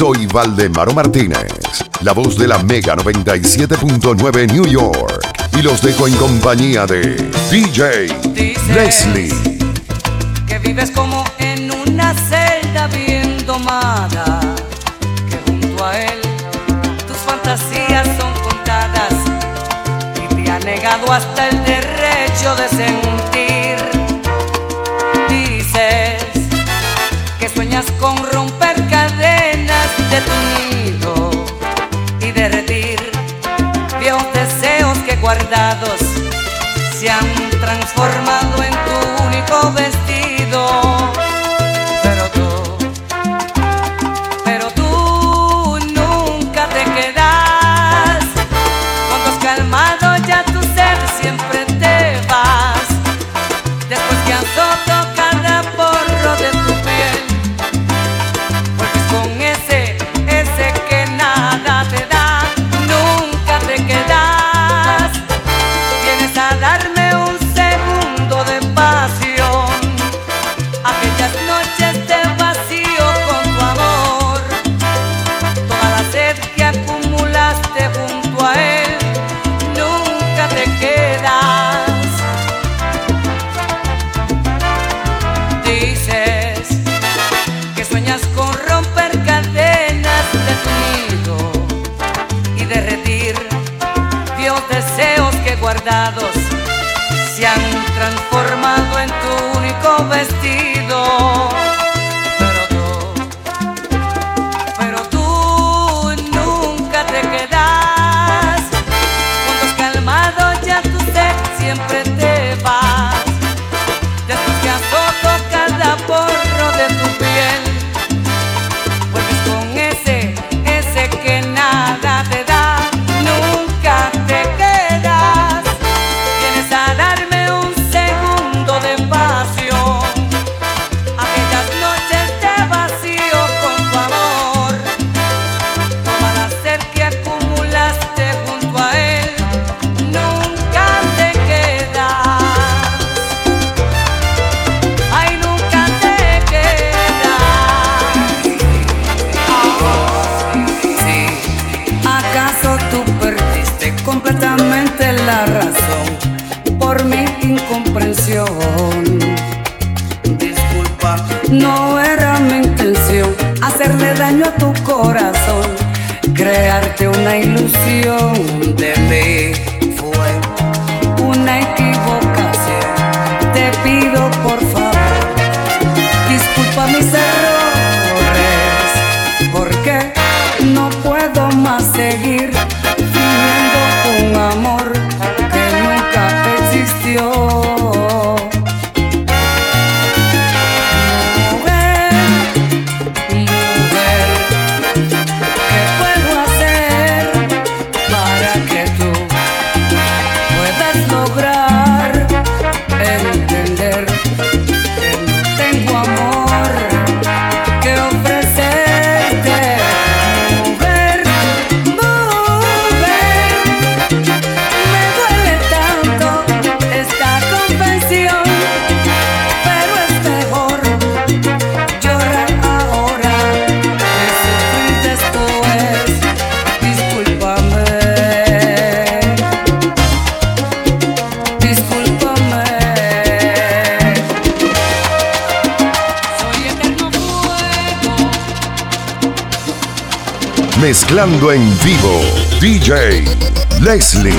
Soy Valdemaro Martínez, la voz de la Mega 97.9 New York. Y los dejo en compañía de DJ Dices Leslie. Que vives como en una celda bien domada. Que junto a él tus fantasías son contadas. Y te ha negado hasta el derecho de sentir. Dices que sueñas con forma ti mezclando en vivo. DJ Leslie.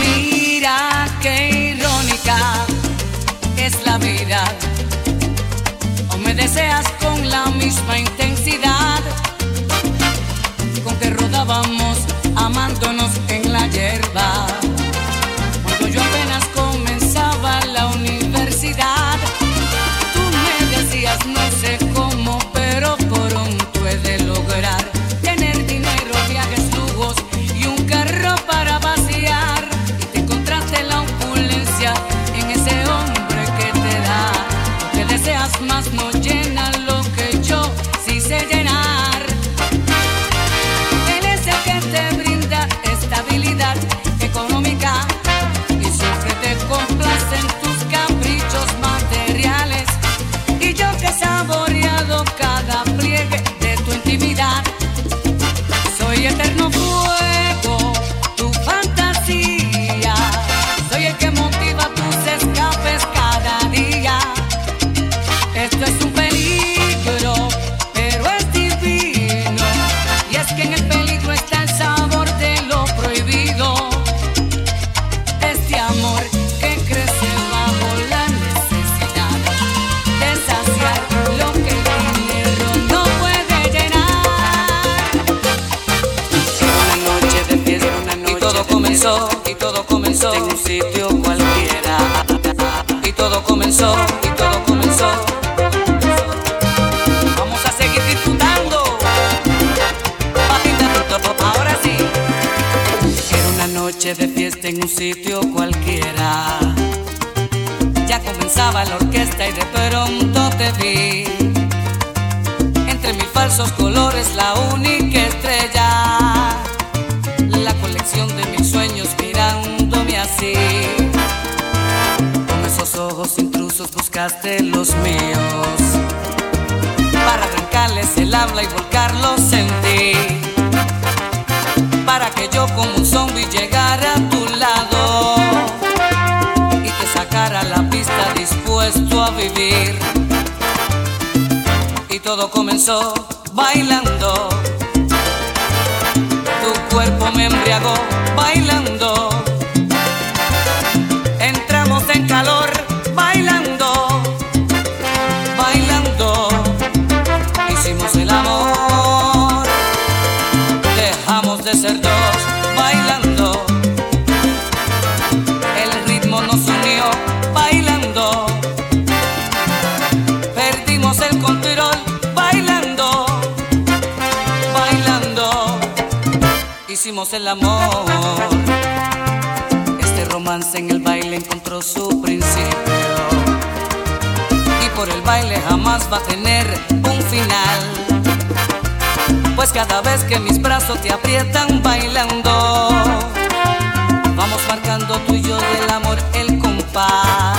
Mira qué irónica es la vida. O me deseas con la misma intensidad noche de fiesta en un sitio cualquiera. Ya comenzaba la orquesta y de pronto te vi. Entre mis falsos colores, la única estrella. La colección de mis sueños mirándome así. Con esos ojos intrusos buscaste los míos. Para arrancarles el habla y volcarlos en ti para que yo como un zombie llegara a tu lado y te sacara la pista dispuesto a vivir. Y todo comenzó bailando, tu cuerpo me embriagó bailando hicimos el amor. Este romance en el baile encontró su principio. Y por el baile jamás va a tener un final. Pues cada vez que mis brazos te aprietan bailando, vamos marcando tú y yo del amor el compás.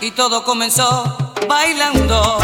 Y todo comenzó bailando.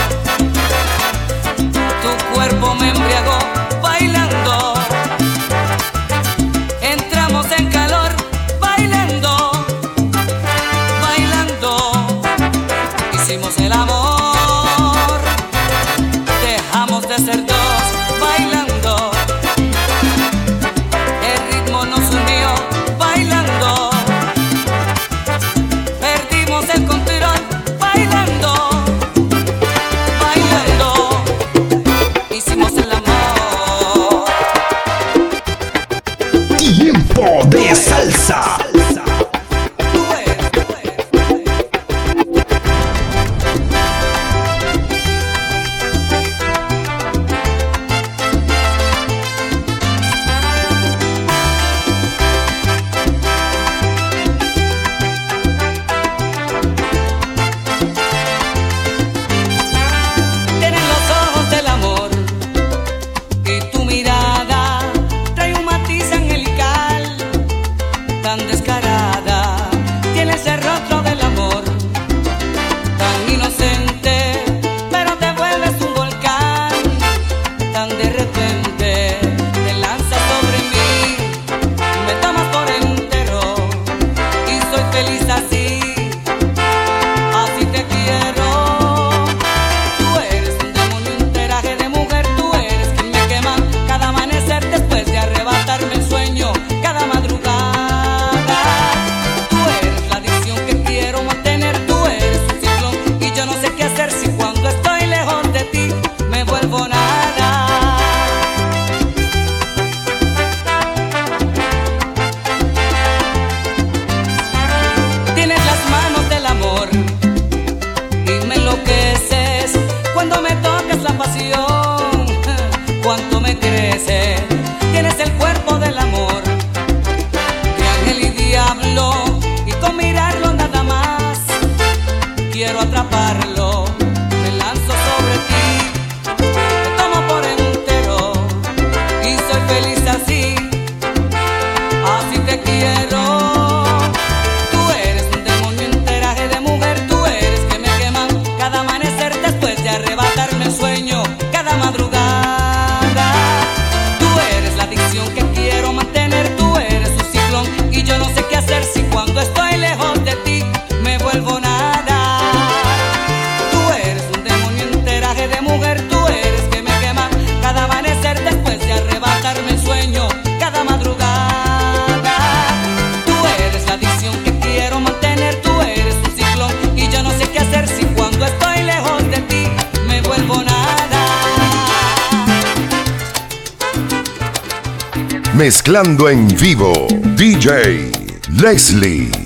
Tiempo de salsa. Mezclando en vivo. DJ Leslie.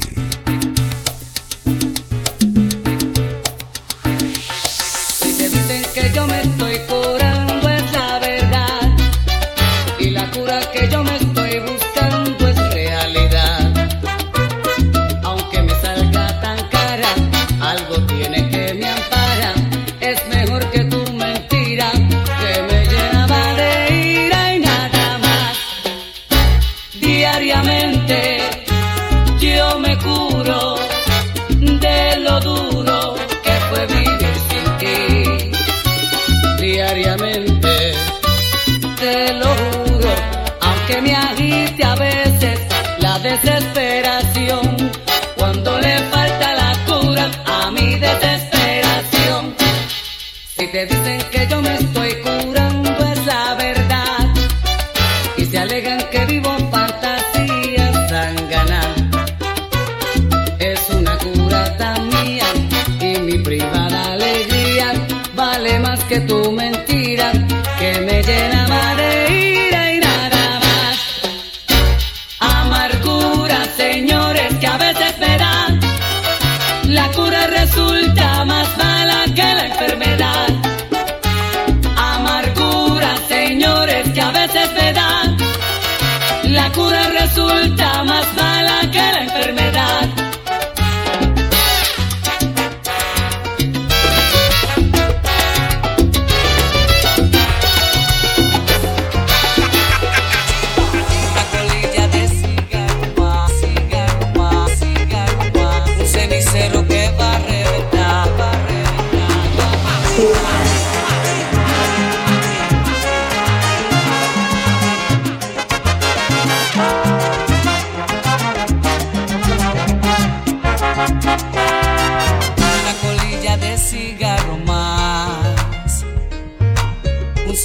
Que vivo fantasías ganar Es una cura tan mía y mi privada alegría vale más que tu La cura resulta más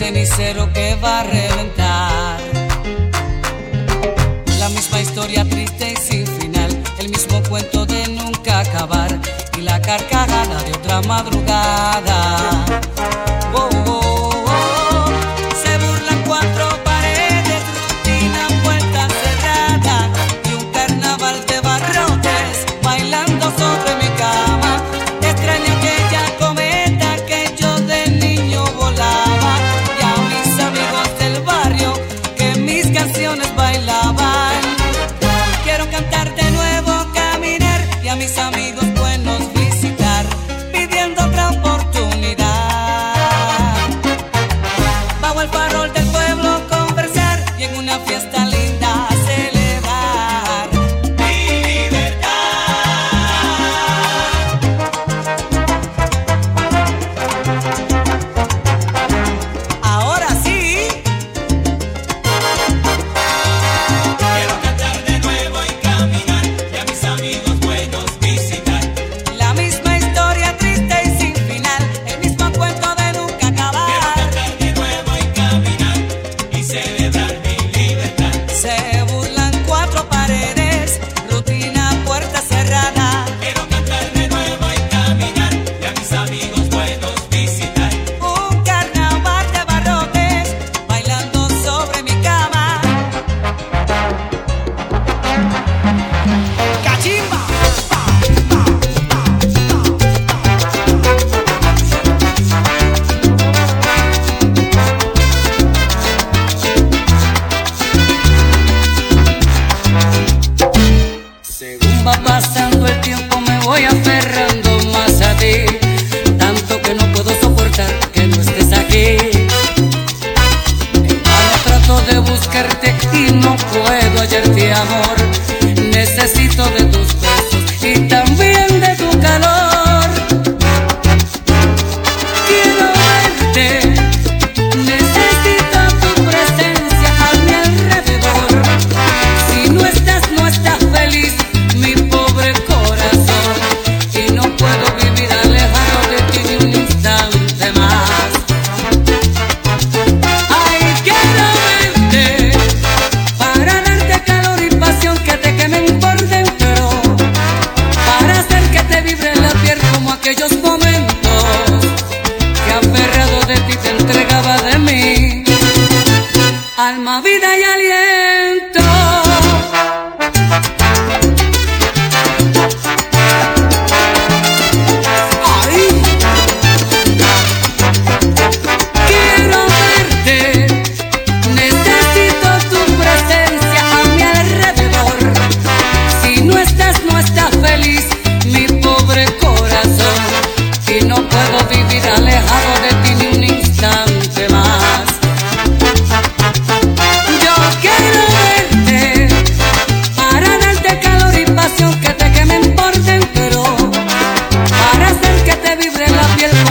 cenicero que va a reventar. La misma historia triste y sin final, el mismo cuento de nunca acabar y la carcajada de otra madrugada. my life.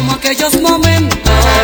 Mamita, yo quiero